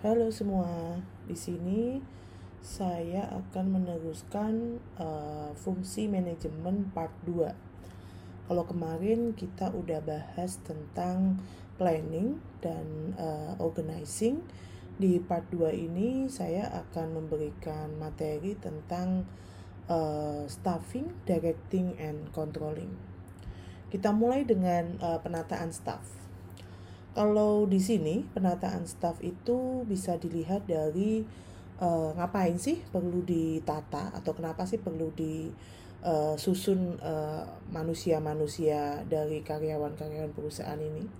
Halo semua, di sini saya akan meneruskan uh, fungsi manajemen part 2. Kalau kemarin kita udah bahas tentang planning dan uh, organizing, di part 2 ini saya akan memberikan materi tentang uh, staffing, directing, and controlling. Kita mulai dengan uh, penataan staff. Kalau di sini penataan staff itu bisa dilihat dari uh, ngapain sih perlu ditata atau kenapa sih perlu disusun uh, manusia-manusia dari karyawan-karyawan perusahaan ini.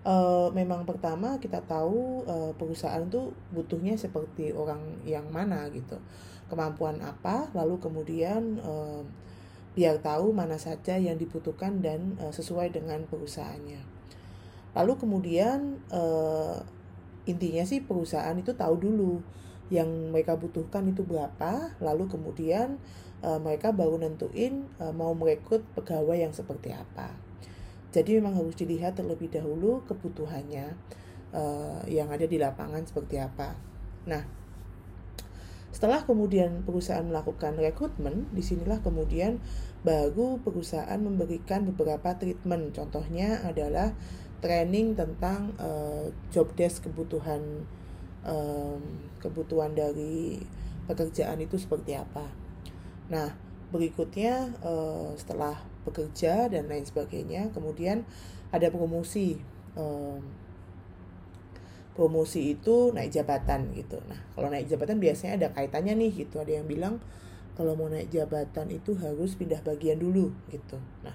Uh, memang pertama kita tahu uh, perusahaan itu butuhnya seperti orang yang mana gitu, kemampuan apa, lalu kemudian uh, biar tahu mana saja yang dibutuhkan dan uh, sesuai dengan perusahaannya. Lalu kemudian uh, intinya sih perusahaan itu tahu dulu yang mereka butuhkan itu berapa, lalu kemudian uh, mereka baru nentuin uh, mau merekrut pegawai yang seperti apa. Jadi memang harus dilihat terlebih dahulu kebutuhannya uh, yang ada di lapangan seperti apa. Nah, setelah kemudian perusahaan melakukan rekrutmen, di sinilah kemudian baru perusahaan memberikan beberapa treatment. Contohnya adalah training tentang uh, job desk kebutuhan um, kebutuhan dari pekerjaan itu seperti apa. Nah, berikutnya uh, setelah bekerja dan lain sebagainya, kemudian ada promosi. Um, promosi itu naik jabatan gitu. Nah, kalau naik jabatan biasanya ada kaitannya nih gitu. Ada yang bilang kalau mau naik jabatan itu harus pindah bagian dulu gitu. Nah,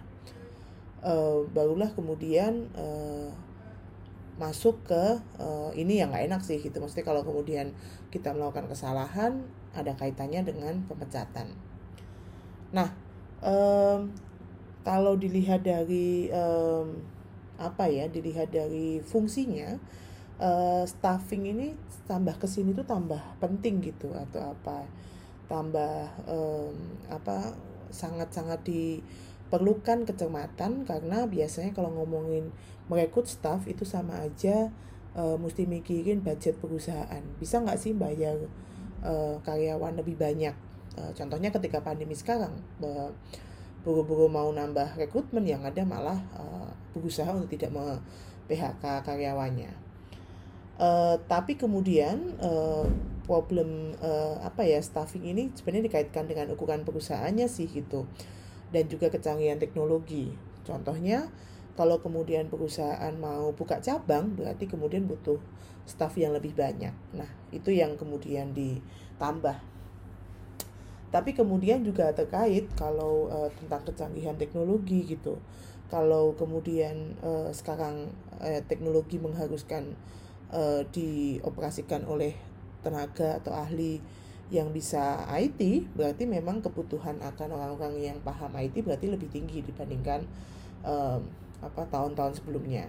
uh, barulah kemudian uh, masuk ke uh, ini yang nggak enak sih gitu. Maksudnya kalau kemudian kita melakukan kesalahan ada kaitannya dengan pemecatan. Nah um, kalau dilihat dari um, apa ya dilihat dari fungsinya uh, staffing ini tambah ke sini tuh tambah penting gitu atau apa tambah um, apa sangat sangat di perlukan kecermatan karena biasanya kalau ngomongin merekrut staff itu sama aja uh, mesti mikirin budget perusahaan. Bisa nggak sih bayar uh, karyawan lebih banyak? Uh, contohnya ketika pandemi sekarang uh, buru-buru mau nambah rekrutmen yang ada malah uh, berusaha untuk tidak me PHK karyawannya. Uh, tapi kemudian uh, problem uh, apa ya staffing ini sebenarnya dikaitkan dengan ukuran perusahaannya sih gitu dan juga kecanggihan teknologi. Contohnya, kalau kemudian perusahaan mau buka cabang, berarti kemudian butuh staff yang lebih banyak. Nah, itu yang kemudian ditambah. Tapi kemudian juga terkait kalau uh, tentang kecanggihan teknologi gitu. Kalau kemudian uh, sekarang uh, teknologi mengharuskan uh, dioperasikan oleh tenaga atau ahli yang bisa IT berarti memang kebutuhan akan orang-orang yang paham IT berarti lebih tinggi dibandingkan um, apa tahun-tahun sebelumnya.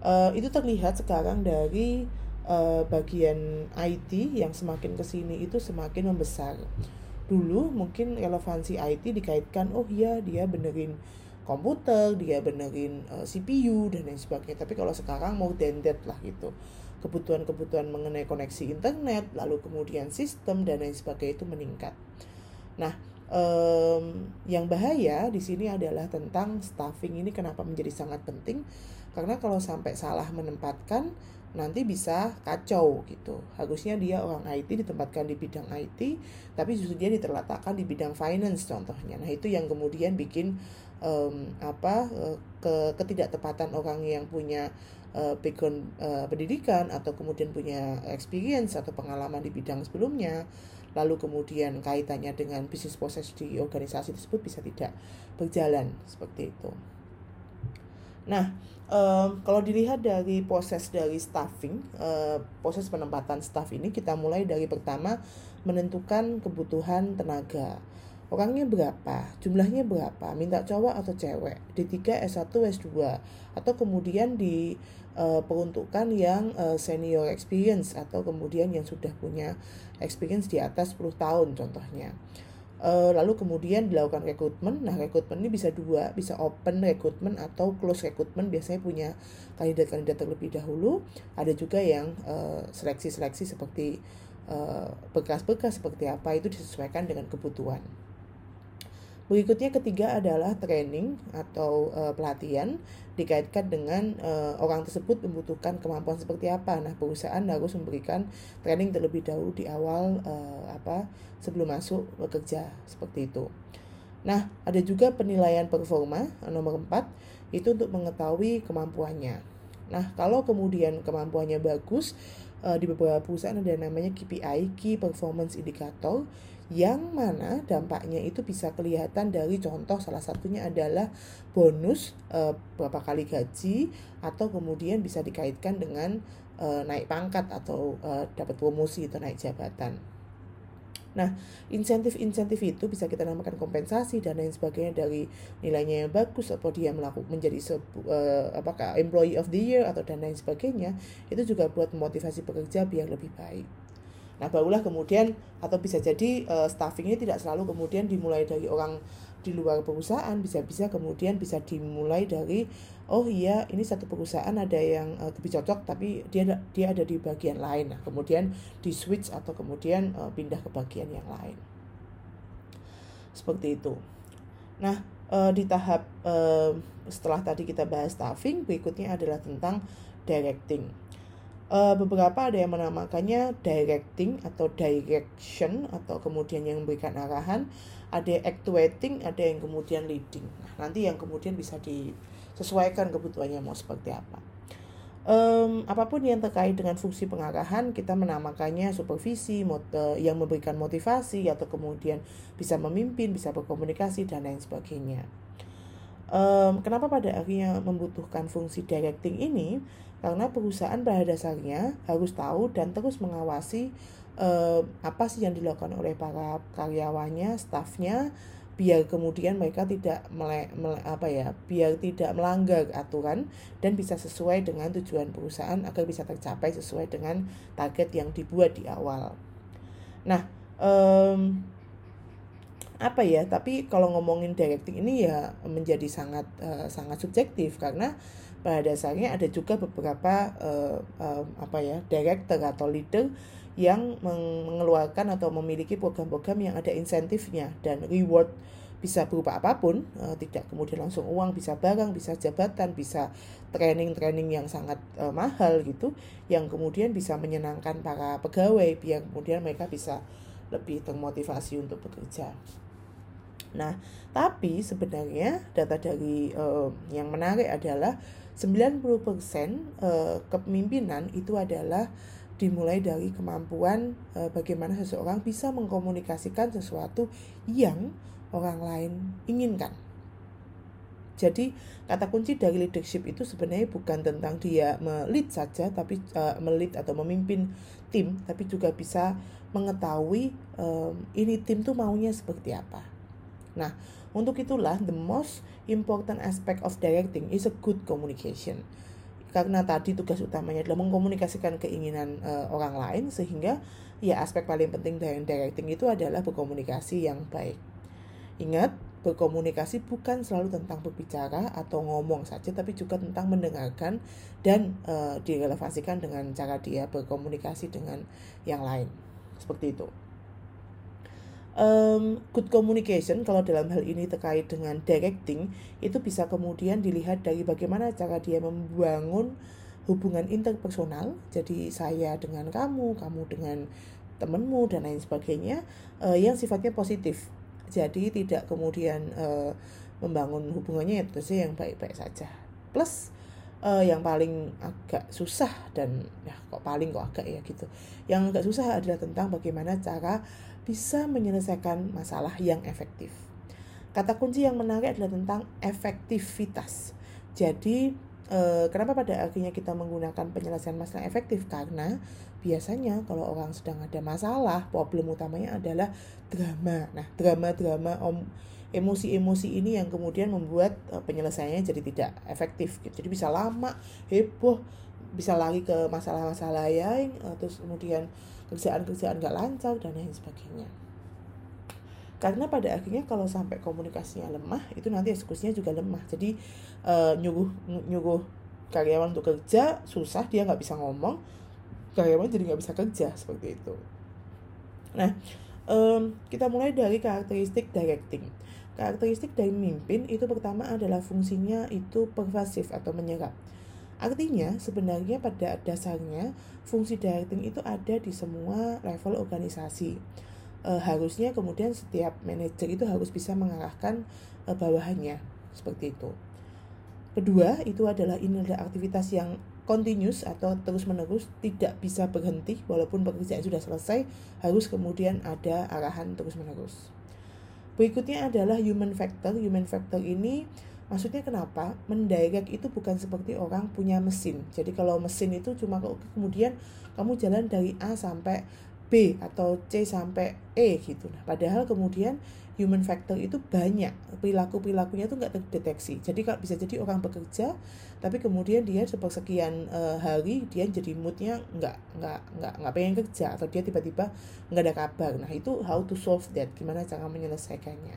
Uh, itu terlihat sekarang dari uh, bagian IT yang semakin ke sini itu semakin membesar. Dulu mungkin relevansi IT dikaitkan oh iya dia benerin komputer, dia benerin uh, CPU dan lain sebagainya. Tapi kalau sekarang mau than lah gitu kebutuhan-kebutuhan mengenai koneksi internet, lalu kemudian sistem dan lain sebagainya itu meningkat. Nah, um, yang bahaya di sini adalah tentang staffing ini kenapa menjadi sangat penting karena kalau sampai salah menempatkan nanti bisa kacau gitu. Harusnya dia orang IT ditempatkan di bidang IT, tapi justru dia diterletakkan di bidang finance contohnya. Nah itu yang kemudian bikin um, apa eh, ke ketidaktepatan orang yang punya uh, background uh, pendidikan atau kemudian punya experience atau pengalaman di bidang sebelumnya lalu kemudian kaitannya dengan bisnis proses di organisasi tersebut bisa tidak berjalan seperti itu. Nah, um, kalau dilihat dari proses dari staffing, uh, proses penempatan staff ini kita mulai dari pertama menentukan kebutuhan tenaga. Orangnya berapa? Jumlahnya berapa? Minta cowok atau cewek? D3, S1, S2 atau kemudian di uh, peruntukan yang uh, senior experience atau kemudian yang sudah punya experience di atas 10 tahun contohnya. Uh, lalu kemudian dilakukan rekrutmen. Nah, rekrutmen ini bisa dua, bisa open rekrutmen atau close rekrutmen. Biasanya punya kandidat-kandidat terlebih dahulu. Ada juga yang uh, seleksi-seleksi seperti bekas-bekas uh, seperti apa itu disesuaikan dengan kebutuhan. Berikutnya ketiga adalah training atau uh, pelatihan dikaitkan dengan uh, orang tersebut membutuhkan kemampuan seperti apa. Nah, perusahaan harus memberikan training terlebih dahulu di awal uh, apa sebelum masuk bekerja seperti itu. Nah, ada juga penilaian performa nomor 4 itu untuk mengetahui kemampuannya. Nah, kalau kemudian kemampuannya bagus, di beberapa perusahaan ada namanya KPI, Key Performance Indicator, yang mana dampaknya itu bisa kelihatan dari contoh salah satunya adalah bonus e, berapa kali gaji atau kemudian bisa dikaitkan dengan e, naik pangkat atau e, dapat promosi atau naik jabatan. Nah, insentif-insentif itu bisa kita namakan kompensasi dan lain sebagainya dari nilainya yang bagus atau dia melakukan menjadi sebu, uh, apakah employee of the year atau dan lain sebagainya itu juga buat motivasi pekerja biar lebih baik. Nah, barulah kemudian atau bisa jadi uh, staffing ini tidak selalu kemudian dimulai dari orang di luar perusahaan, bisa-bisa kemudian bisa dimulai dari oh iya ini satu perusahaan ada yang uh, lebih cocok tapi dia dia ada di bagian lain. Nah, kemudian di switch atau kemudian uh, pindah ke bagian yang lain. Seperti itu. Nah, uh, di tahap uh, setelah tadi kita bahas staffing, berikutnya adalah tentang directing uh, beberapa ada yang menamakannya directing atau direction atau kemudian yang memberikan arahan. Ada actuating ada yang kemudian leading. Nah, nanti yang kemudian bisa disesuaikan kebutuhannya mau seperti apa. Um, apa pun yang terkait dengan fungsi pengarahan kita menamakannya supervisi motor, yang memberikan motivasi atau kemudian bisa memimpin bisa berkomunikasi dan lain sebagainya um, kenapa pada akhirnya membutuhkan fungsi directing ini karena perusahaan pada dasarnya harus tahu dan terus mengawasi eh, apa sih yang dilakukan oleh para karyawannya, stafnya, biar kemudian mereka tidak mele, mele, apa ya, biar tidak melanggar aturan dan bisa sesuai dengan tujuan perusahaan agar bisa tercapai sesuai dengan target yang dibuat di awal. Nah, um, apa ya? Tapi kalau ngomongin directing ini ya menjadi sangat uh, sangat subjektif karena pada dasarnya ada juga beberapa uh, uh, apa ya director atau leader yang mengeluarkan atau memiliki program-program yang ada insentifnya dan reward bisa berupa apa pun uh, tidak kemudian langsung uang bisa barang bisa jabatan bisa training-training yang sangat uh, mahal gitu yang kemudian bisa menyenangkan para pegawai biar kemudian mereka bisa lebih termotivasi untuk bekerja. Nah, tapi sebenarnya data dari uh, yang menarik adalah 90% uh, kepemimpinan itu adalah dimulai dari kemampuan uh, bagaimana seseorang bisa mengkomunikasikan sesuatu yang orang lain inginkan. Jadi kata kunci dari leadership itu sebenarnya bukan tentang dia melit saja, tapi uh, melit atau memimpin tim, tapi juga bisa mengetahui um, ini tim tuh maunya seperti apa. Nah, untuk itulah the most important aspect of directing is a good communication. Karena tadi tugas utamanya adalah mengkomunikasikan keinginan uh, orang lain sehingga ya aspek paling penting dari directing itu adalah berkomunikasi yang baik. Ingat, berkomunikasi bukan selalu tentang berbicara atau ngomong saja tapi juga tentang mendengarkan dan uh, direlevasikan dengan cara dia berkomunikasi dengan yang lain. Seperti itu um, good communication kalau dalam hal ini terkait dengan directing itu bisa kemudian dilihat dari bagaimana cara dia membangun hubungan interpersonal. Jadi saya dengan kamu kamu dengan temanmu dan lain sebagainya uh, yang sifatnya positif. Jadi tidak kemudian uh, membangun hubungannya itu sih yang baik-baik saja. Plus uh, yang paling agak susah dan ya kok paling kok agak ya gitu yang agak susah adalah tentang bagaimana cara bisa menyelesaikan masalah yang efektif. Kata kunci yang menarik adalah tentang efektivitas. Jadi, eh, kenapa pada akhirnya kita menggunakan penyelesaian masalah efektif? Karena biasanya kalau orang sedang ada masalah, problem utamanya adalah drama. Nah, drama-drama om emosi-emosi ini yang kemudian membuat uh, penyelesaiannya jadi tidak efektif. Gitu. Jadi bisa lama, heboh, bisa lari ke masalah-masalah lain, uh, terus kemudian kerjaan-kerjaan gak lancar dan lain sebagainya. karena pada akhirnya kalau sampai komunikasinya lemah itu nanti eksekusinya juga lemah jadi uh, nyuruh nyuruh karyawan untuk kerja susah dia nggak bisa ngomong karyawan jadi nggak bisa kerja seperti itu nah um, kita mulai dari karakteristik directing karakteristik dari memimpin itu pertama adalah fungsinya itu pervasif atau menyerap Artinya sebenarnya pada dasarnya fungsi directing itu ada di semua level organisasi. E, harusnya kemudian setiap manajer itu harus bisa mengarahkan e, bawahannya seperti itu. Kedua, itu adalah ini adalah aktivitas yang continuous atau terus-menerus tidak bisa berhenti walaupun pekerjaan sudah selesai harus kemudian ada arahan terus-menerus. Berikutnya adalah human factor. Human factor ini Maksudnya kenapa? Mendirect itu bukan seperti orang punya mesin. Jadi kalau mesin itu cuma kemudian kamu jalan dari A sampai B atau C sampai E gitu. Nah, padahal kemudian human factor itu banyak perilaku-perilakunya itu nggak terdeteksi. Jadi kalau bisa jadi orang bekerja tapi kemudian dia sepersekian uh, hari dia jadi moodnya nggak nggak nggak nggak pengen kerja atau dia tiba-tiba nggak ada kabar. Nah itu how to solve that? Gimana cara menyelesaikannya?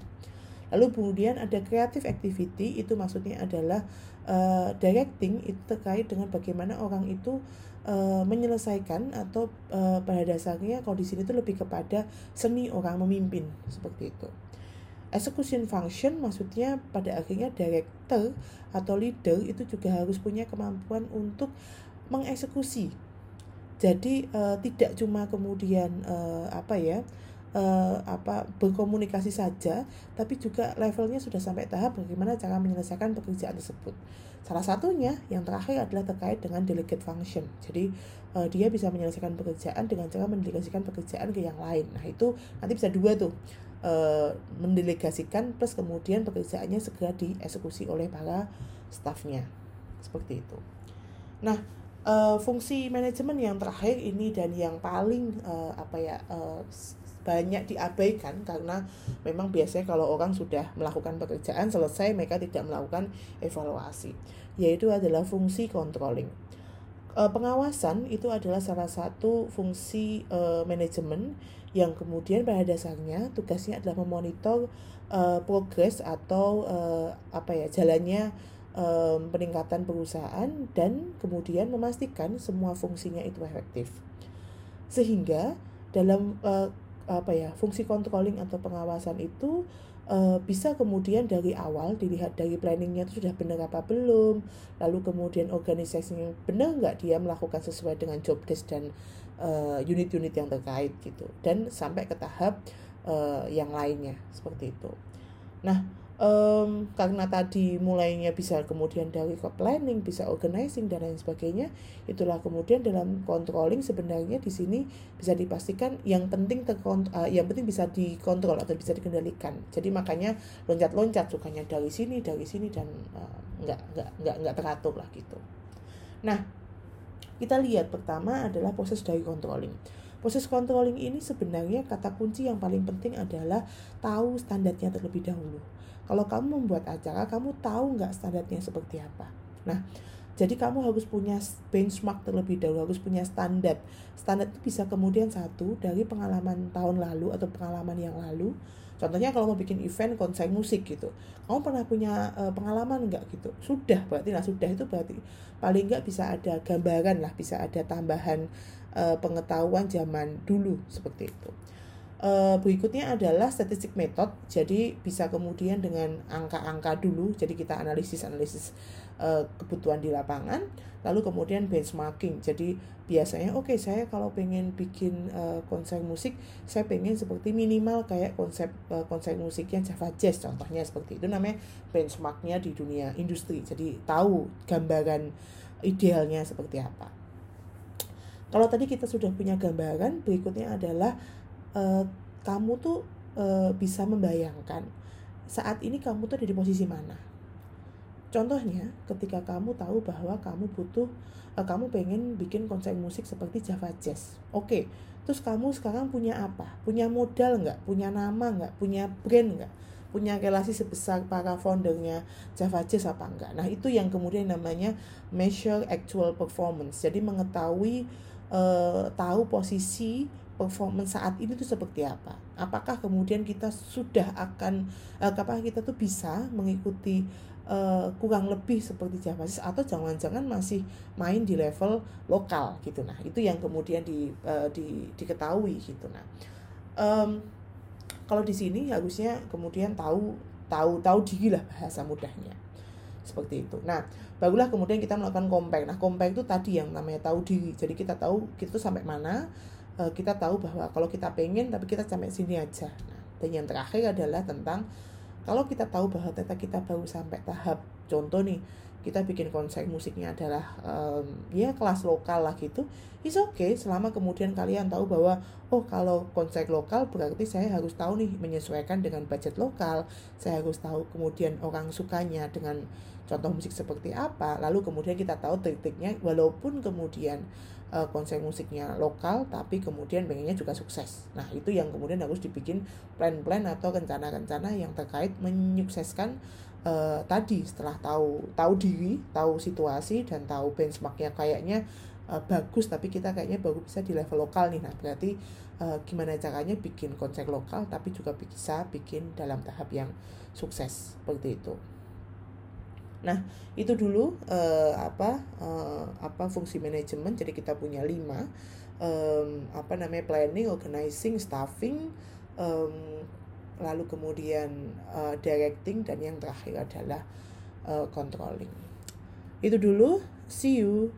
Lalu kemudian ada creative activity itu maksudnya adalah uh, directing itu terkait dengan bagaimana orang itu uh, menyelesaikan atau uh, pada dasarnya di sini itu lebih kepada seni orang memimpin seperti itu. Execution function maksudnya pada akhirnya director atau leader itu juga harus punya kemampuan untuk mengeksekusi. Jadi uh, tidak cuma kemudian uh, apa ya uh, apa berkomunikasi saja, tapi juga levelnya sudah sampai tahap bagaimana cara menyelesaikan pekerjaan tersebut. Salah satunya yang terakhir adalah terkait dengan delegate function. Jadi uh, dia bisa menyelesaikan pekerjaan dengan cara mendelegasikan pekerjaan ke yang lain. Nah itu nanti bisa dua tuh uh, mendelegasikan plus kemudian pekerjaannya segera dieksekusi oleh para staffnya seperti itu. Nah uh, fungsi manajemen yang terakhir ini dan yang paling uh, apa ya uh, banyak diabaikan karena memang biasanya kalau orang sudah melakukan pekerjaan selesai mereka tidak melakukan evaluasi. Yaitu adalah fungsi controlling. E, pengawasan itu adalah salah satu fungsi e, manajemen yang kemudian pada dasarnya tugasnya adalah memonitor e, progres atau e, apa ya jalannya e, peningkatan perusahaan dan kemudian memastikan semua fungsinya itu efektif. Sehingga dalam e, apa ya fungsi controlling atau pengawasan itu uh, bisa kemudian dari awal dilihat dari planningnya itu sudah benar apa belum lalu kemudian organisasinya benar nggak dia melakukan sesuai dengan job desk dan eh, unit-unit uh, yang terkait gitu dan sampai ke tahap uh, yang lainnya seperti itu. Nah um, karena tadi mulainya bisa kemudian dari ke planning bisa organizing dan lain sebagainya itulah kemudian dalam controlling sebenarnya di sini bisa dipastikan yang penting terkont uh, yang penting bisa dikontrol atau bisa dikendalikan. Jadi makanya loncat-loncat sukanya dari sini dari sini dan uh, nggak nggak nggak nggak teratur lah gitu. Nah kita lihat pertama adalah proses dari controlling. Proses controlling ini sebenarnya kata kunci yang paling penting adalah tahu standarnya terlebih dahulu. Kalau kamu membuat acara, kamu tahu nggak standarnya seperti apa. Nah, jadi kamu harus punya benchmark terlebih dahulu, harus punya standar. Standar itu bisa kemudian satu dari pengalaman tahun lalu atau pengalaman yang lalu. Contohnya kalau mau bikin event konser musik gitu, kamu pernah punya uh, pengalaman nggak gitu? Sudah berarti, nah sudah itu berarti paling nggak bisa ada gambaran lah, bisa ada tambahan uh, pengetahuan zaman dulu seperti itu. Uh, berikutnya adalah statistik method. Jadi bisa kemudian dengan angka-angka dulu. Jadi kita analisis-analisis uh, kebutuhan di lapangan. Lalu kemudian benchmarking. Jadi biasanya oke okay, saya kalau pengen bikin uh, konser musik, saya pengen seperti minimal kayak konsep uh, konser musiknya Java Jazz contohnya seperti itu namanya benchmarknya di dunia industri. Jadi tahu gambaran idealnya seperti apa. Kalau tadi kita sudah punya gambaran, berikutnya adalah uh, kamu tuh uh, bisa membayangkan saat ini kamu tuh ada di posisi mana. Contohnya, ketika kamu tahu bahwa kamu butuh, uh, kamu pengen bikin konser musik seperti Java Jazz. Oke, okay. terus kamu sekarang punya apa? Punya modal nggak? Punya nama nggak? Punya brand nggak? Punya relasi sebesar para foundernya Java Jazz apa enggak? Nah itu yang kemudian namanya measure actual performance. Jadi mengetahui uh, tahu posisi performance saat ini tuh seperti apa apakah kemudian kita sudah akan uh, kita tuh bisa mengikuti uh, kurang lebih seperti Japanese atau jangan-jangan masih main di level lokal gitu nah itu yang kemudian di, uh, di diketahui gitu nah um, kalau di sini harusnya kemudian tahu tahu tahu diri lah bahasa mudahnya seperti itu. Nah, barulah kemudian kita melakukan compact. Nah, compact itu tadi yang namanya tahu diri. Jadi kita tahu kita tuh sampai mana, uh, kita tahu bahwa kalau kita pengen tapi kita sampai sini aja. Nah, dan yang terakhir adalah tentang kalau kita tahu bahwa ternyata kita baru sampai tahap contoh nih kita bikin konsep musiknya adalah um, ya kelas lokal lah gitu is okay. Selama kemudian kalian tahu bahwa oh kalau konsep lokal berarti saya harus tahu nih menyesuaikan dengan budget lokal. Saya harus tahu kemudian orang sukanya dengan contoh musik seperti apa. Lalu kemudian kita tahu trik-triknya walaupun kemudian uh, konsep musiknya lokal tapi kemudian pengennya juga sukses. Nah, itu yang kemudian harus dibikin plan-plan atau rencana-rencana yang terkait menyukseskan uh, tadi setelah tahu tahu diri, tahu situasi dan tahu benchmarknya kayaknya uh, bagus tapi kita kayaknya baru bisa di level lokal nih. Nah, berarti uh, gimana caranya bikin konsep lokal tapi juga bisa bikin dalam tahap yang sukses seperti itu. Nah, itu dulu uh, apa uh, apa fungsi manajemen. Jadi kita punya lima um, apa namanya planning, organizing, staffing, um, lalu kemudian uh, directing dan yang terakhir adalah uh, controlling. Itu dulu. See you.